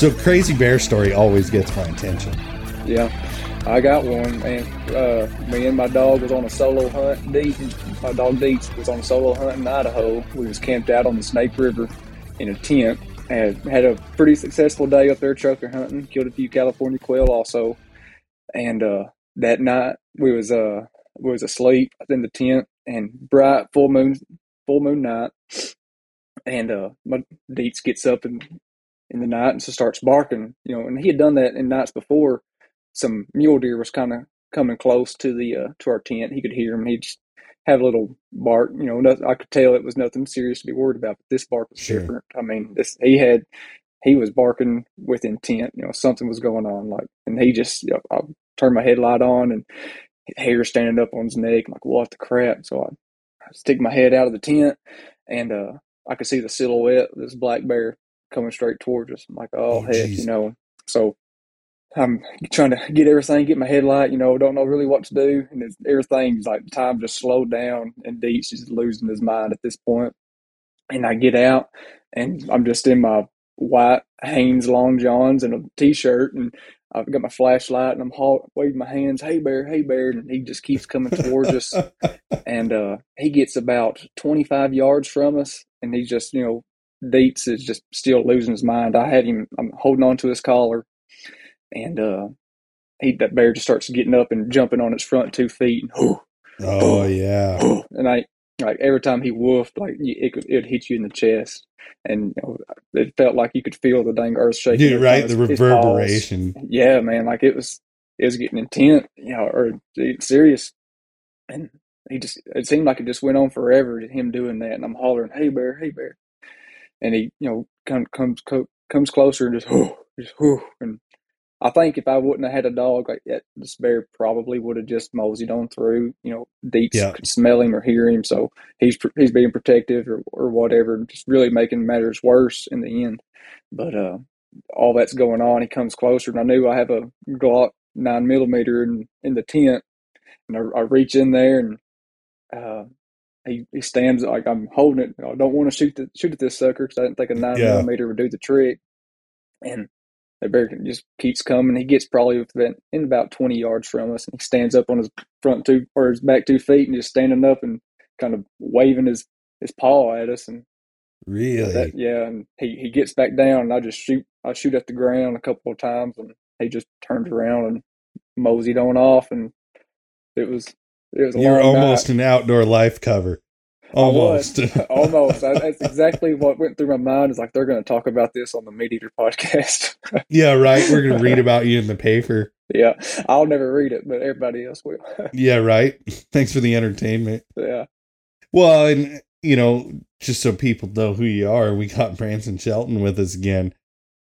So crazy bear story always gets my attention. Yeah, I got one, and uh, me and my dog was on a solo hunt. Deep, my dog Deets was on a solo hunt in Idaho. We was camped out on the Snake River in a tent. and had a pretty successful day up there chukar hunting. Killed a few California quail also, and uh, that night we was uh we was asleep in the tent and bright full moon full moon night, and uh my Deets gets up in in the night and so starts barking. You know, and he had done that in nights before. Some mule deer was kind of coming close to the uh, to our tent. He could hear him. He'd just have a little bark. You know, nothing, I could tell it was nothing serious to be worried about. But this bark was Sure. different. I mean, this he had he was barking with intent. You know, something was going on. Like, and he just you know, I turned my headlight on and hair standing up on his neck. I'm like, what the crap? So I, I stick my head out of the tent and uh, I could see the silhouette of this black bear coming straight towards us. I'm like, oh, Oh, heck, geez. you know. So I'm trying to get everything, get my headlight, you know, don't know really what to do. And it's, everything's like time just slowed down and Deets is losing his mind at this point. And I get out and I'm just in my white Hanes long johns and a t-shirt and I've got my flashlight and I'm haw- waving my hands, hey bear, hey bear, and he just keeps coming towards us and uh, he gets about 25 yards from us, and he's just, you know, Deets is just still losing his mind. I had him, I'm holding on to his collar, and uh, he that bear just starts getting up and jumping on its front two feet, and whoo, Oh yeah. and I like every time he woofed, like it could it hit you in the chest, and you know, it felt like you could feel the dang earth shaking. Dude, right, the his- paws- reverberation. yeah, man, like it was it was getting intense, you know, or serious. And he just it seemed like it just went on forever him doing that and I'm hollering, Hey bear, hey bear. And he, you know, come, comes co- comes closer and just whoo, just whoo. And I think if I wouldn't have had a dog like that, this bear probably would have just moseyed on through. You know, Deets Yeah. could smell him or hear him, so he's he's being protective or or whatever, just really making matters worse in the end. But uh, all that's going on, he comes closer, and I knew I have a Glock nine millimeter in in the tent, and I, I reach in there and uh, he he stands like I'm holding it. I don't want to shoot the shoot at this sucker because I didn't think a nine Yeah. millimeter would do the trick. And the bear just keeps coming. He gets probably within in about twenty yards from us, and he stands up on his front two or his back two feet and just standing up and kind of waving his his paw at us. And Really? that, yeah, and he, he gets back down, and I just shoot. I shoot at the ground a couple of times, and he just turns around and moseyed on off, and it was it was a You're almost night. an outdoor life cover. I. Almost. almost. I, that's exactly what went through my mind. Is like they're going to talk about this on the Meat Eater podcast. yeah, right. We're gonna read about you in the paper. yeah, I'll never read it, but everybody else will. Yeah, right. Thanks for the entertainment. yeah, Well, and you know, just so people know who you are, we got Branson Shelton with us again.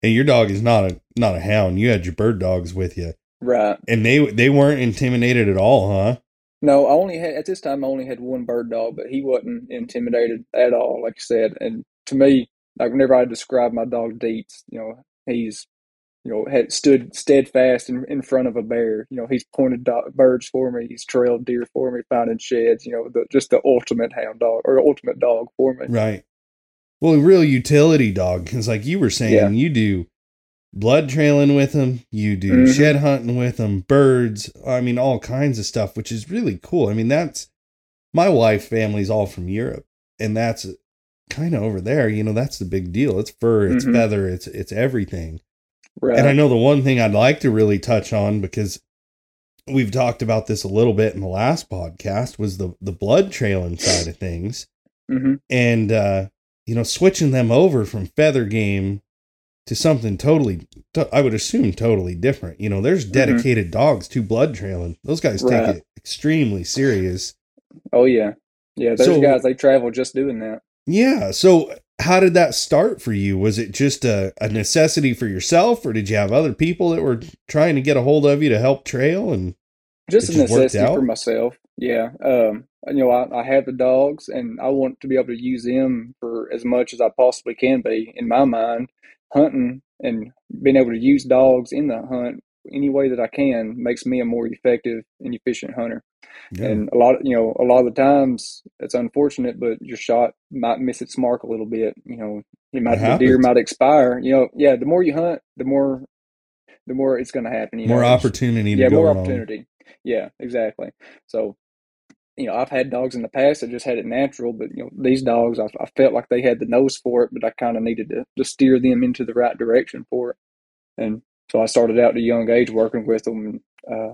And your dog is not a not a hound. You had your bird dogs with you, right. and they they weren't intimidated at all, huh? No, I only had at this time. I only had one bird dog, but he wasn't intimidated at all. Like you said, and to me, like whenever I describe my dog Deets, you know, he's you know had stood steadfast in, in front of a bear. You know, he's pointed do- birds for me. He's trailed deer for me, finding sheds. You know, the, just the ultimate hound dog or ultimate dog for me. Right. Well, a real utility dog, because like you were saying, Yeah. you do blood trailing with them, you do Mhm. shed hunting with them, birds. I mean, all kinds of stuff, which is really cool. I mean, that's my wife' family's all from Europe, and that's kind of over there. You know, that's the big deal. It's fur, it's Mhm. feather, it's it's everything. Right. And I know the one thing I'd like to really touch on because we've talked about this a little bit in the last podcast was the the blood trailing side of things hmm and uh you know switching them over from feather game to something totally to- i would assume totally different you know there's dedicated dogs to blood trailing those guys take Mm-hmm. It extremely serious Oh yeah, yeah. Those So- guys they travel just doing that. yeah so how did that start for you was it just a, a necessity for yourself or did you have other people that were trying to get a hold of you to help trail and just a necessity for myself. Yeah. Um, you know, I, I have the dogs and I want to be able to use them for as much as I possibly can be in my mind. Hunting and being able to use dogs in the hunt any way that I can makes me a more effective and efficient hunter. yeah, And a lot, you know, a lot of the times it's unfortunate, but your shot might miss its mark a little bit. You know, You might It the deer might expire. You know, yeah. The more you hunt, the more the more it's going to happen. You More know, opportunity yeah, more opportunity. Yeah, exactly. So, you know, I've had dogs in the past that just had it natural, but you know, these dogs, I, I felt like they had the nose for it, but I kind of needed to, to steer them into the right direction for it. And so I started out at a young age working with them, uh,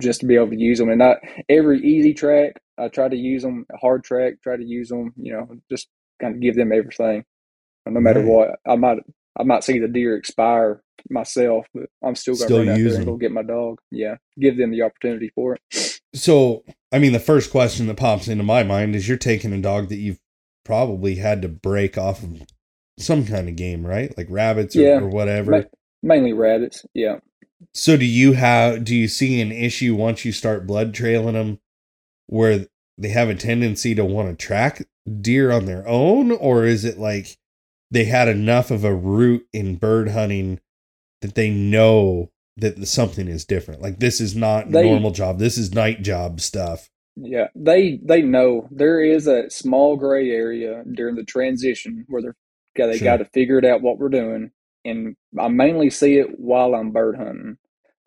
just to be able to use them. And not every easy track, I try to use them. Hard track, try to use them. You know, just kind of give them everything. No matter Right. what, I might I might see the deer expire myself, but I'm still going to run out there and go get my dog. Yeah, give them the opportunity for it. So, I mean, the first question that pops into my mind is you're taking a dog that you've probably had to break off of some kind of game, right? Like rabbits or, Yeah. or whatever. Ma- mainly rabbits. Yeah. So do you have do you see an issue once you start blood trailing them where they have a tendency to want to track deer on their own or is it like they had enough of a root in bird hunting that they know that something is different. Like this is not They- normal job. This is night job stuff. Yeah, they they know. There is a small gray area during the transition where they're yeah, they Sure. got to figure it out what we're doing, and I mainly see it while I'm bird hunting.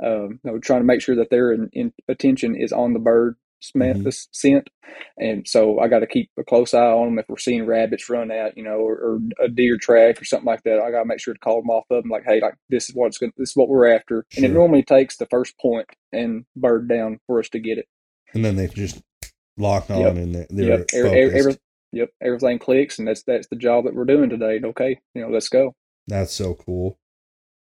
Um, you know, trying to make sure that their in, in, attention is on the bird smell, Mhm. the scent, and so I got to keep a close eye on them if we're seeing rabbits run out, you know, or, or a deer track or something like that. I got to make sure to call them off of them, like, hey, like this is what's going, this is what we're after, and it normally takes the first point and bird down for us to get it. and then they just lock on Yep. and they're, they're Yep. Every, every, every, yep. Everything clicks, and that's that's the job that we're doing today. Okay, you know, let's go. That's so cool.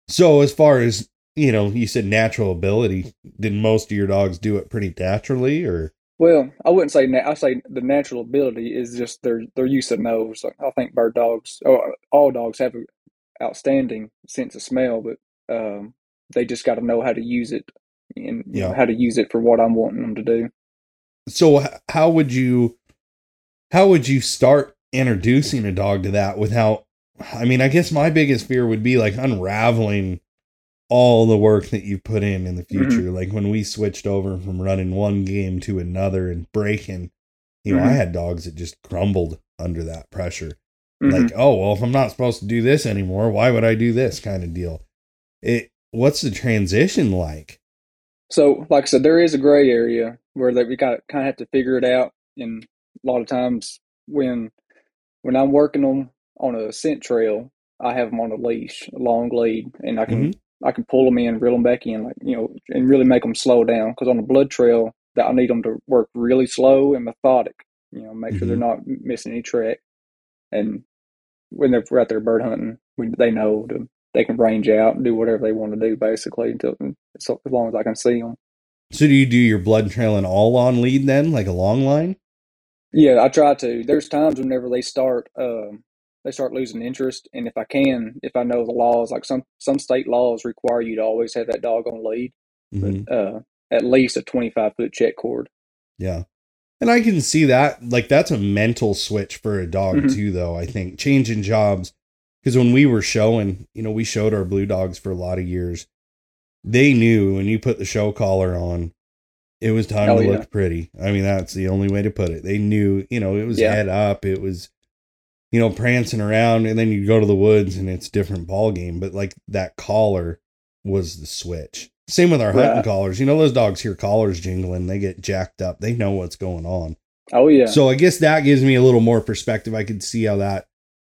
So as far as you know, you said natural ability. Did most of your dogs do it pretty naturally, or Well, I wouldn't say na- I say the natural ability is just their their use of nose. Like, I think bird dogs, or all dogs, have an outstanding sense of smell, but um, they just got to know how to use it and you know, how to use it for what I'm wanting them to do. so how would you how would you start introducing a dog to that without I mean, I guess my biggest fear would be like unraveling all the work that you put in in the Mm-hmm. future. Like when we switched over from running one game to another and breaking, you know, I Mhm. had dogs that just crumbled under that pressure. Mhm. like oh well if i'm not supposed to do this anymore why would i do this kind of deal it what's the transition like So, like I said, there is a gray area where that we got kind of have to figure it out. And a lot of times, when when I'm working on on a scent trail, I have them on a leash, a long lead, and I can I can pull them in, reel them back in, like you know, and really make them slow down. Because on the blood trail, that I need them to work really slow and methodic. You know, make sure they're not missing any track. And when they're out there bird hunting, we, they know to they can range out and do whatever they want to do, basically, until as long as I can see them. so do you do your blood trailing all on lead then like a long line Yeah, I try to. There's times whenever they start, um, they start losing interest, and if I can, if I know the laws, like some some state laws require you to always have that dog on lead, Mhm. but uh, at least a 25 foot check cord. yeah and i can see that like that's a mental switch for a dog Mhm. too though i think changing jobs because when we were showing you know we showed our blue dogs for a lot of years they knew when you put the show collar on it was time Oh, to yeah. look pretty i mean that's the only way to put it they knew you know it was Yeah. head up it was you know prancing around and then you go to the woods and it's a different ball game but like that collar was the switch same with our hunting collars you know those dogs hear collars jingling they get jacked up they know what's going on Oh yeah, so I guess that gives me a little more perspective. I could see how that,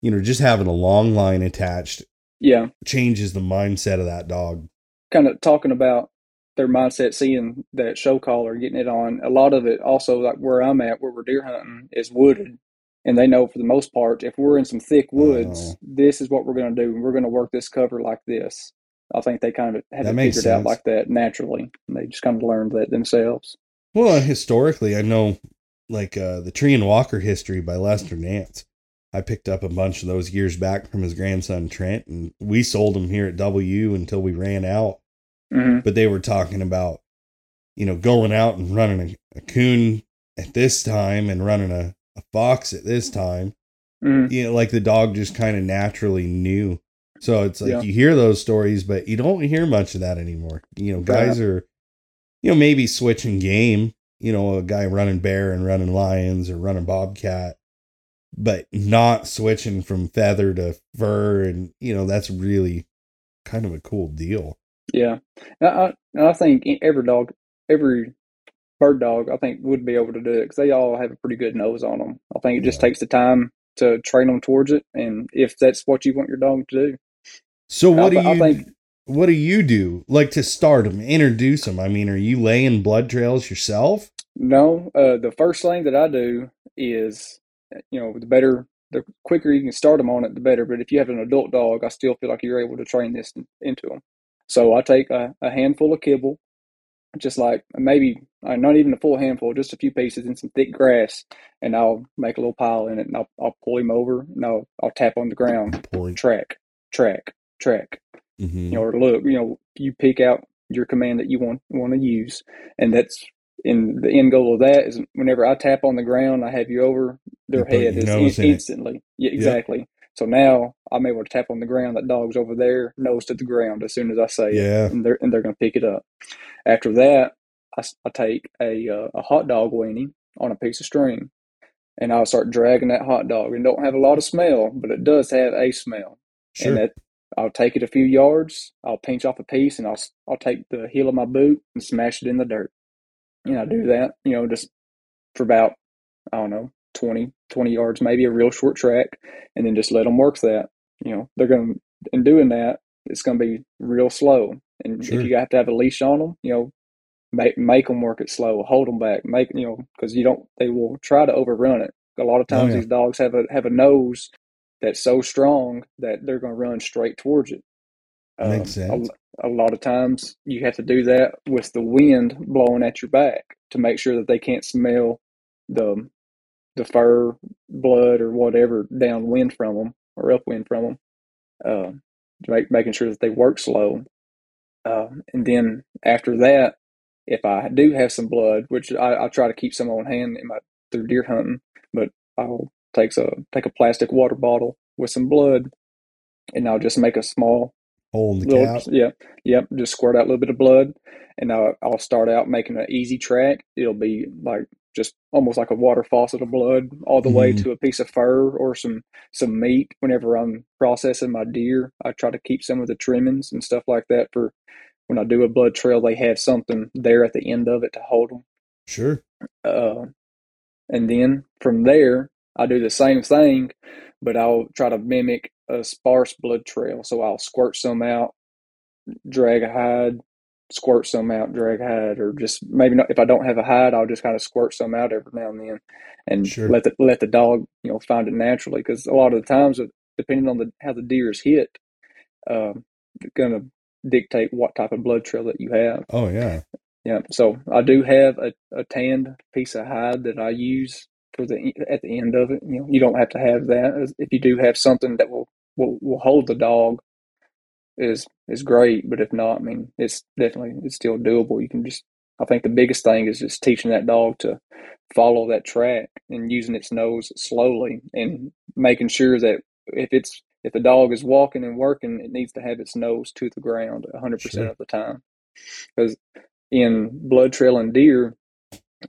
you know, just having a long line attached yeah. changes the mindset of that dog. Kind of talking about their mindset, seeing that show collar, getting it on. A lot of it also, like where I'm at, where we're deer hunting, is wooded, and they know for the most part, if we're in some thick woods, Oh. this is what we're going to do, and we're going to work this cover like this. I think they kind of had That it figured out like that naturally. And they just kind of learned that themselves. Well, historically, I know like uh, the Treeing Walker history by Lester Nance. I picked up a bunch of those years back from his grandson Trent, and we sold them here at W until we ran out. hmm But they were talking about, you know, going out and running a, a coon at this time and running a, a fox at this time. hmm you know, like the dog just kind of naturally knew. So it's like Yeah. you hear those stories, but you don't hear much of that anymore. You know, guys are, you know, maybe switching game. You know, a guy running bear and running lions or running bobcat. but not switching from feather to fur, and you know that's really kind of a cool deal. Yeah, and I, and I think every dog, every bird dog, I think would be able to do it because they all have a pretty good nose on them. I think it just yeah. takes the time to train them towards it, and if that's what you want your dog to do. So what I, do you? I think, what do you do like to start them, introduce them? I mean, are you laying blood trails yourself? No, uh, the first thing that I do is, you know, the better, the quicker you can start them on it, the better. But if you have an adult dog, I still feel like you're able to train this into them. So I take a, a handful of kibble, just like maybe uh, not even a full handful, just a few pieces in some thick grass, and I'll make a little pile in it, and I'll, I'll pull him over, and I'll, I'll tap on the ground, track, track, track. Mm-hmm. You know, or look, you know, you pick out your command that you want want to use, and that's in the end goal of that is whenever I tap on the ground, I have you over their head is in, instantly. Yeah, exactly. Yep. So now I'm able to tap on the ground. That dog's over there, nose to the ground as soon as I say yeah. it, and they're and they're going to pick it up. After that, I, I take a uh, a hot dog weenie on a piece of string, and I'll start dragging that hot dog. And don't have a lot of smell, but it does have a smell. Sure. And that I'll take it a few yards. I'll pinch off a piece, and I'll I'll take the heel of my boot and smash it in the dirt. And I do that, you know, just for about I don't know 20, 20 yards, maybe a real short track, and then just let them work that. You know, they're going to in doing that, it's going to be real slow. And sure. if you have to have a leash on them, you know, make make them work it slow, hold them back, make you know, because you don't, they will try to overrun it. A lot of oh, times, oh, yeah. these dogs have a have a nose that's so strong that they're going to run straight towards it. Um, Makes sense. A, a, lot of times, you have to do that with the wind blowing at your back to make sure that they can't smell the the fur, blood, or whatever downwind from them or upwind from them. Uh, make, making sure that they work slow. Uh, and then after that, if I do have some blood, which I, I try to keep some on hand in my through deer hunting, but I'll take a take a plastic water bottle with some blood, and I'll just make a small hole in the little, cap. Yeah, yep. Just squirt out a little bit of blood, and I'll, I'll start out making an easy track. It'll be like just almost like a water faucet of blood all the mm-hmm. way to a piece of fur or some some meat whenever i'm processing my deer. I try to keep some of the trimmings and stuff like that for when i do a blood trail they have something there at the end of it to hold them sure. Uh, and then from there i do the same thing but i'll try to mimic a sparse blood trail. So i'll squirt some out drag a hide squirt some out, drag hide, or just maybe not. If I don't have a hide, I'll just kind of squirt some out every now and then, and sure. let the let the dog you know find it naturally. Because a lot of the times, depending on the how the deer is hit, um, it's going to dictate what type of blood trail that you have. Oh yeah, yeah. So I do have a, a tanned piece of hide that I use for the at the end of it. You know, you don't have to have that if you do have something that will will, will hold the dog is is great. But if not, I mean, it's definitely it's still doable. You can just I think the biggest thing is just teaching that dog to follow that track and using its nose slowly and making sure that if it's if the dog is walking and working, it needs to have its nose to the ground 100% sure. of the time. Because in blood trailing deer,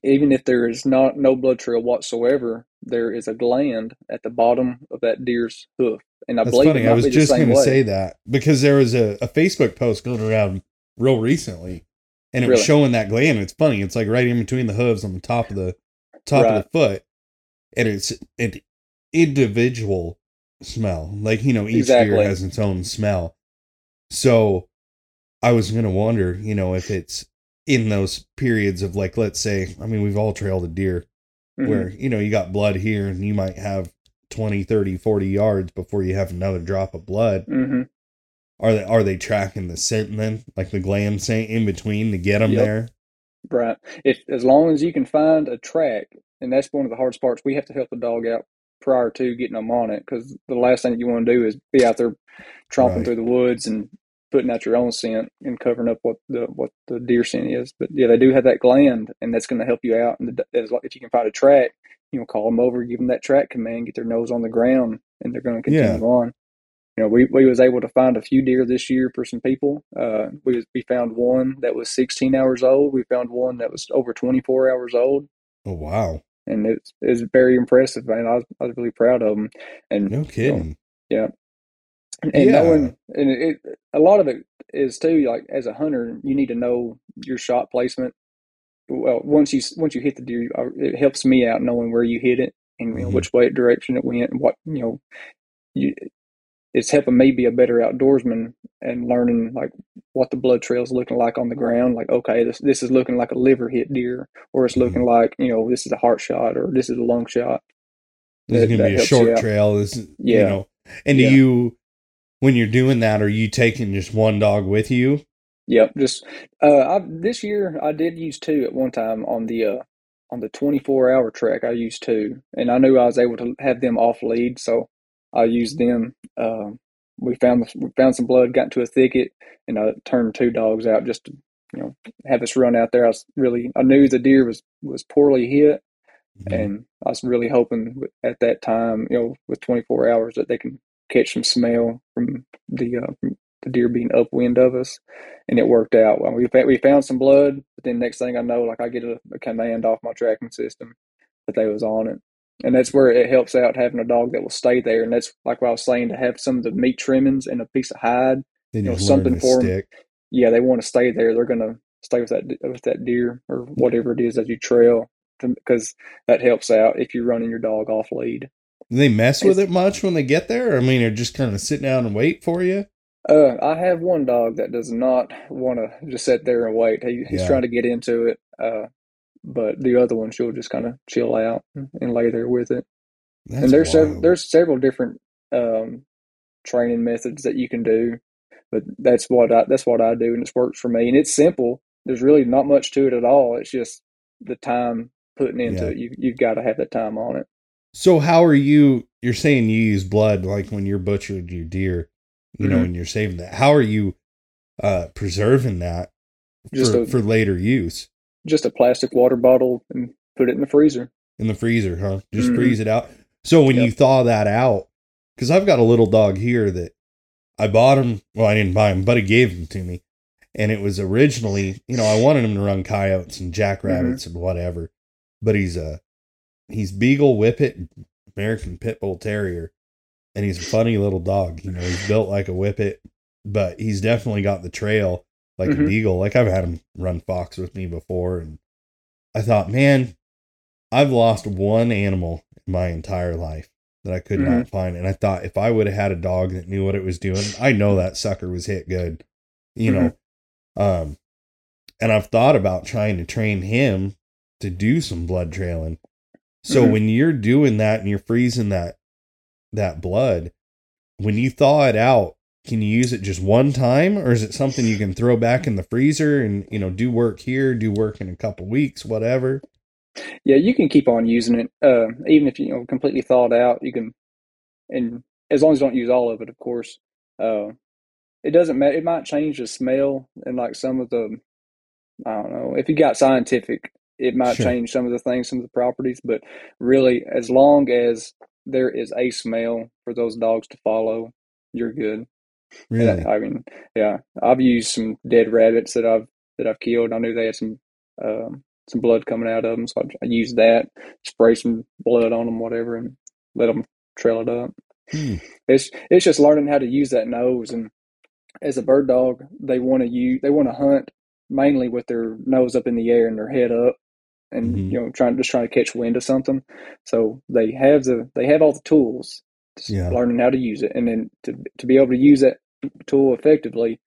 even if there is not no blood trail whatsoever, there is a gland at the bottom of that deer's hoof. And I That's believe funny. I was just going to say that because there was a, a Facebook post going around real recently, and it really? was showing that gland. It's funny. It's like right in between the hooves on the top of the top right. of the foot, and it's an individual smell. Like you know, each exactly. deer has its own smell. So I was going to wonder, you know, if it's in those periods of like, let's say, I mean, we've all trailed a deer mm-hmm. where, you know, you got blood here and you might have 20, 30, 40 yards before you have another drop of blood. Mm-hmm. Are they are they tracking the scent then, like the gland scent in between to get them yep. there? Right. If as long as you can find a track, and that's one of the hardest parts, we have to help the dog out prior to getting them on it because the last thing you want to do is be out there tromping right. through the woods and putting out your own scent and covering up what the what the deer scent is. But yeah, they do have that gland, and that's going to help you out. And if you can find a track, you know, call them over, give them that track command, get their nose on the ground, and they're going to continue yeah. on. You know, we, we was able to find a few deer this year for some people. Uh, we we found one that was 16 hours old. We found one that was over 24 hours old. Oh wow! and it's it's very impressive, and I was I was really proud of them. And no kidding. You know, yeah, and Yeah. knowing and it, a lot of it is too like as a hunter, you need to know your shot placement. Well, once you once you hit the deer, uh, it helps me out knowing where you hit it and you know, Mhm. which way direction it went, and what you know. You, it's helping me be a better outdoorsman and learning like what the blood trail is looking like on the ground. Like, okay, this this is looking like a liver hit deer, or it's looking like you know this is a heart shot, or this is a lung shot. This is gonna be a short trail. This is, you Yeah. know. And do Yeah. you when you're doing that, are you taking just one dog with you? Yep, just uh, I, this year I did use two at one time on the uh, on the 24 hour track. I used two, and I knew I was able to have them off lead, so I used them. Um, we found we found some blood, got into a thicket, and I turned two dogs out just to you know have us run out there. I was really I knew the deer was was poorly hit, Mm-hmm. and I was really hoping at that time, you know, with 24 hours that they can catch some smell from the uh, from the deer being upwind of us, and it worked out. Well, we we found some blood, but then next thing I know, like I get a, a command off my tracking system that they was on it, and that's where it helps out having a dog that will stay there, and that's like what I was saying to have some of the meat trimmings and a piece of hide. You know, something for to for 'em. stick. Yeah, they want to stay there. They're gonna stay with that with that deer or whatever it is that you trail, because that helps out if you're running your dog off lead. Do they mess with it much when they get there? I mean, they're just kind of sit down and wait for you. Uh, I have one dog that does not want to just sit there and wait. He, he's Yeah. trying to get into it. Uh, but the other one, she'll just kind of chill out and lay there with it. That's and there's several, there's several different um, training methods that you can do, but that's what I that's what I do, and it's worked for me. And it's simple. There's really not much to it at all. It's just the time putting into Yeah. it. You you've got to have the time on it. So how are you? You're saying you use blood like when you're butchered your deer, you know, Mhm. and you're saving that. How are you uh preserving that Just for, a- for later use Just a plastic water bottle and put it in the freezer. in the freezer? Huh? Just Mhm. freeze it out. So when you thaw that out, because I've got a little dog here that I bought him. Well, I didn't buy him, but he gave him to me, and it was originally, you know, I wanted him to run coyotes and jackrabbits and whatever, but he's a he's beagle whippet American pit bull terrier, and he's a funny little dog. You know, he's built like a whippet, but he's definitely got the trail like a Mhm. beagle. Like I've had him run fox with me before, and I thought, man, I've lost one animal in my entire life that I could not find, and I thought if I would have had a dog that knew what it was doing, I know that sucker was hit good, you know. Um, and I've thought about trying to train him to do some blood trailing. So Mhm. when you're doing that and you're freezing that that blood, when you thaw it out, can you use it just one time, or is it something you can throw back in the freezer and you know do work here, do work in a couple weeks, whatever? Yeah, you can keep on using it, uh, even if you know completely thawed out. You can, and as long as you don't use all of it, of course. Uh, it doesn't matter. It might change the smell and like some of the, I don't know. If you got scientific, it might Sure. change some of the things, some of the properties. But really, as long as there is a smell for those dogs to follow, you're good. Really? I, I mean, yeah, I've used some dead rabbits that I've that I've killed. I knew they had some um, some blood coming out of them, so I, I used that, spray some blood on them, whatever, and let them trail it up. Hmm. It's it's just learning how to use that nose, and as a bird dog, they want to use they want to hunt mainly with their nose up in the air and their head up, and Mhm. you know trying just trying to catch wind of something. So they have the they have all the tools. Just Yeah. learning how to use it, and then to to be able to use that tool effectively,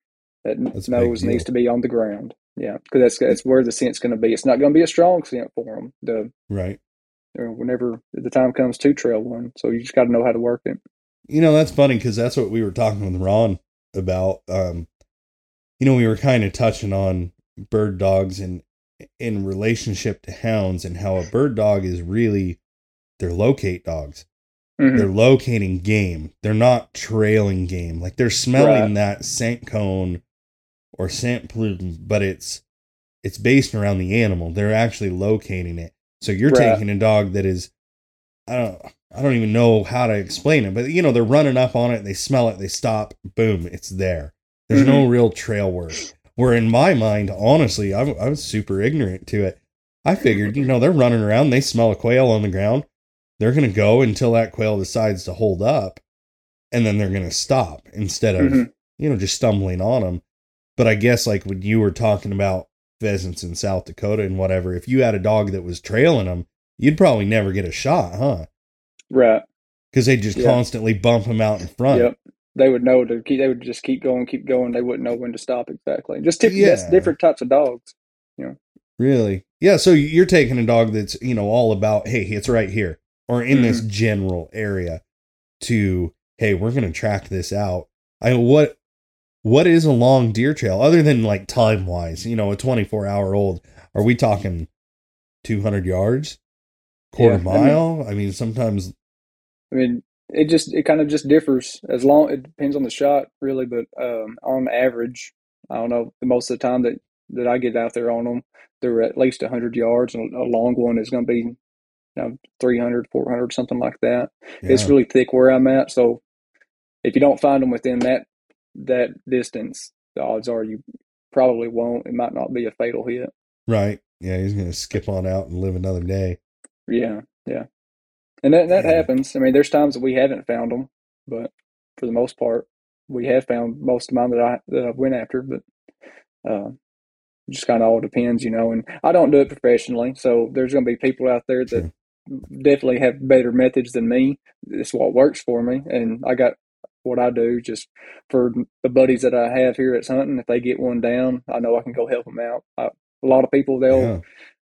that That's nose needs to be on the ground. Yeah, because that's that's where the scent's going to be. It's not going to be a strong scent for them. The Right. you know, whenever the time comes to trail one, so you just got to know how to work it. You know, that's funny because that's what we were talking with Ron about. Um, you know, we were kind of touching on bird dogs and in relationship to hounds and how a bird dog is really they're locate dogs. Mhm. They're locating game. They're not trailing game. Like they're smelling Right. that scent cone or scent plume, but it's it's based around the animal. They're actually locating it. So you're Right. taking a dog that is I don't I don't even know how to explain it, but you know, they're running up on it, they smell it, they stop, boom, it's there. There's no real trail work. Where in my mind, honestly, I, I was super ignorant to it. I figured, you know, they're running around, they smell a quail on the ground. They're going to go until that quail decides to hold up and then they're going to stop instead of, Mhm. you know, just stumbling on them. But I guess like when you were talking about pheasants in South Dakota and whatever, if you had a dog that was trailing them, you'd probably never get a shot, huh? Right. Because they just Yeah. constantly bump them out in front. Yep. They would know to keep. They would just keep going, keep going. They wouldn't know when to stop exactly. Just tip, Yeah. different types of dogs. You know. Really? Yeah. So you're taking a dog that's, you know, all about, hey, it's right here or in this mm-hmm. general area to, hey, we're going to track this out. I what, what is a long deer trail other than like time wise, you know, a 24 hour old? Are we talking 200 yards, quarter Yeah, I mean- mile? I mean, sometimes, I mean, it just it kind of just differs as long. It depends on the shot, really. But um, on average, I don't know. Most of the time that that I get out there on them, they're at least hundred yards, and a long one is going to be, you know, 300, 400, something like that. It's really thick where I'm at, so if you don't find them within that that distance, the odds are you probably won't. It might not be a fatal hit. right. Yeah. He's going to skip on out and live another day. Yeah, yeah, and that that happens. I mean, there's times that we haven't found them, but for the most part, we have found most of mine that I that I've went after. But uh, just kind of all depends, you know. And I don't do it professionally, so there's going to be people out there that definitely have better methods than me. It's what works for me, and I got what I do just for the buddies that I have here at hunting. If they get one down, I know I can go help them out. I, a lot of people they'll Yeah.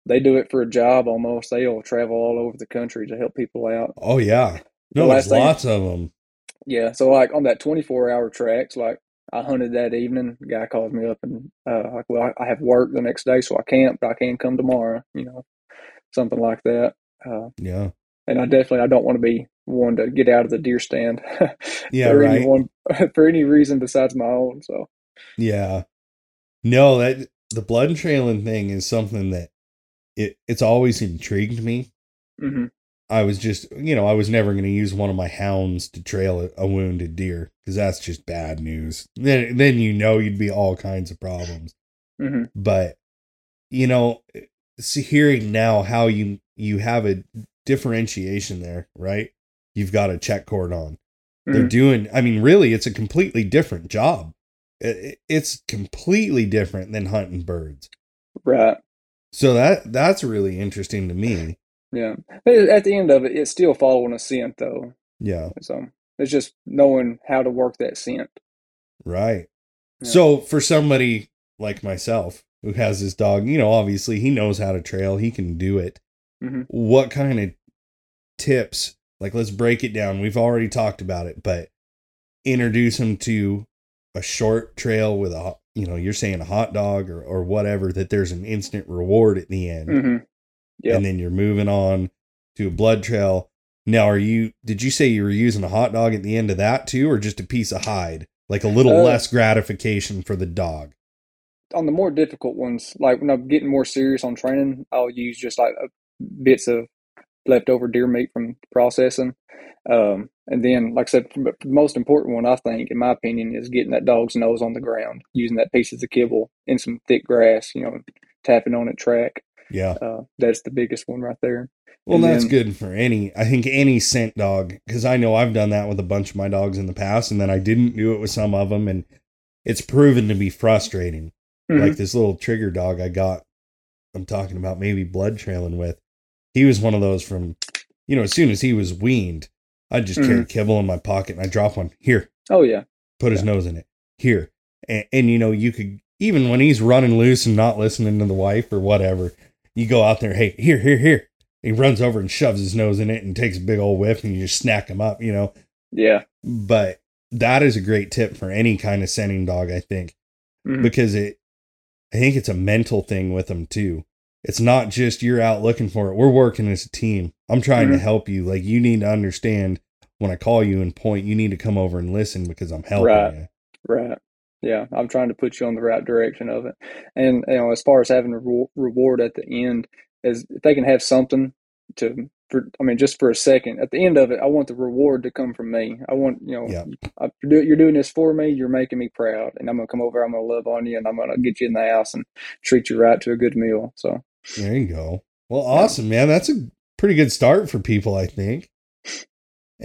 They do it for a job almost. They'll travel all over the country to help people out. Oh, yeah. No, The there's thing- lots of them. Yeah, so like on that 24 hour tracks, like I hunted that evening. Guy calls me up and uh, like, well, I, have work the next day, so I can't, but I can come tomorrow. You know, something like that. Uh, Yeah. and I definitely I don't want to be one to get out of the deer stand. Yeah, for right. anyone for any reason besides my own. So Yeah. No, that the blood trailing thing is something that it it's always intrigued me. hmm I was just, you know, I was never going to use one of my hounds to trail a, wounded deer because that's just bad news. Then then you know you'd be all kinds of problems. hmm But you know, hearing now how you you have a differentiation there, right? You've got a check cord on. They're Mhm. doing. I mean, really, it's a completely different job. It- it- it's completely different than hunting birds. right. So that that's really interesting to me. Yeah. But At the end of it, it's still following a scent though. Yeah, So it's just knowing how to work that scent. right. Yeah. So for somebody like myself who has this dog, you know, obviously he knows how to trail. He can do it. Mhm. What kind of tips? Like, let's break it down. We've already talked about it, but introduce him to a short trail with a, you know, you're saying a hot dog or or whatever. That there's an instant reward at the end. hmm Yep. and then you're moving on to a blood trail. Now, are you? Did you say you were using a hot dog at the end of that too, or just a piece of hide, like a little Uh, less gratification for the dog? on the more difficult ones, like when I'm getting more serious on training, I'll use just like bits of leftover deer meat from processing. Um, and then, like I said, the most important one, I think, in my opinion, is getting that dog's nose on the ground, using that pieces of kibble in some thick grass, you know, tapping on it track. Yeah. Uh, that's the biggest one right there. Well, And that's then- good for any. I think any scent dog, because I know I've done that with a bunch of my dogs in the past, and then I didn't do it with some of them, and it's proven to be frustrating. Mhm. Like this little trigger dog I got. I'm talking about maybe blood trailing with. He was one of those from, you know, as soon as he was weaned, I just Mhm. carry kibble in my pocket and I drop one here. oh yeah, put his nose in it. Here. And, and you know you could even when he's running loose and not listening to the wife or whatever you go out there hey here here here. He runs over and shoves his nose in it and takes a big old whiff and you just snack him up you know? Yeah, but that is a great tip for any kind of scenting dog i think Mhm. because it i think it's a mental thing with them too it's not just you're out looking for it we're working as a team i'm trying to Mhm. help you like you need to understand when i call you and point you need to come over and listen because i'm helping Right. you Right. Yeah, I'm trying to put you on the right direction of it. And you know, as far as having a re- reward at the end, is if they can have something to, for, I mean, just for a second. At the end of it, I want the reward to come from me. I want you know, Yeah. I, you're doing this for me. You're making me proud, and I'm gonna come over. I'm gonna love on you, and I'm gonna get you in the house and treat you right to a good meal. So There you go. Well, awesome, man. That's a pretty good start for people, I think.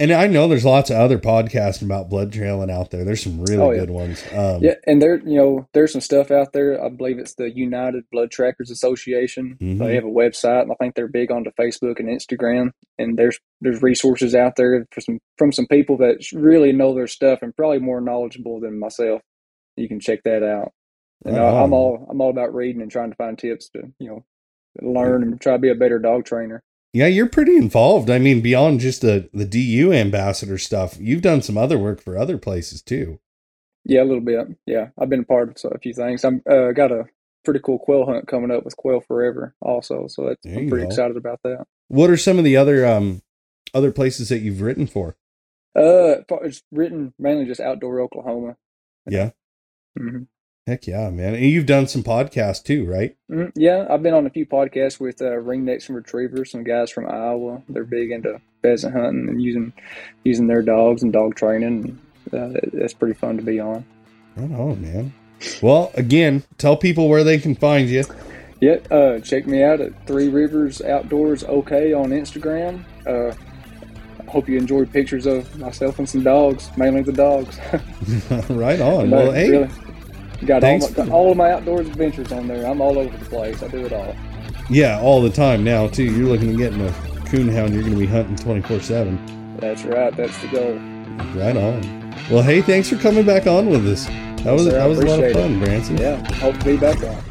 And I know there's lots of other podcasts about blood trailing out there. There's some really Oh, yeah. good ones. Um, Yeah, and there, you know, there's some stuff out there. I believe it's the United Blood Trackers Association. Mhm. They have a website, and I think they're big onto Facebook and Instagram. And there's there's resources out there for some from some people that really know their stuff and probably more knowledgeable than myself. You can check that out. And Right. I'm all I'm all about reading and trying to find tips to you know learn and try to be a better dog trainer. Yeah, you're pretty involved. I mean, beyond just the the DU ambassador stuff, you've done some other work for other places too. Yeah, a little bit. Yeah, I've been a part of a few things. I'm uh, got a pretty cool quail hunt coming up with Quail Forever also, so that's I'm pretty go. excited about that. What are some of the other um other places that you've written for? Uh, it's written mainly just outdoor Oklahoma. Yeah. hmm Heck yeah, man. And you've done some podcasts too, right? hmm Yeah, I've been on a few podcasts with uh, ringnecks and retrievers, some guys from Iowa. They're big into pheasant hunting and using using their dogs and dog training. Uh, that's pretty fun to be on. Right on, man. Well, again, tell people where they can find you. Yeah, uh, check me out at Three Rivers Outdoors OK on Instagram. Uh, I hope you enjoyed pictures of myself and some dogs, mainly the dogs. right on. Well, hey, really, got all, my, got all of my outdoors adventures on there. I'm all over the place. I do it all. yeah, all the time now too. You're looking at getting a coonhound. You're going to be hunting 24 seven. That's right. That's the goal. Right on. Well, hey, thanks for coming back on with us. That was sir. That was a lot of fun, Branson. Yeah, hope to be back on.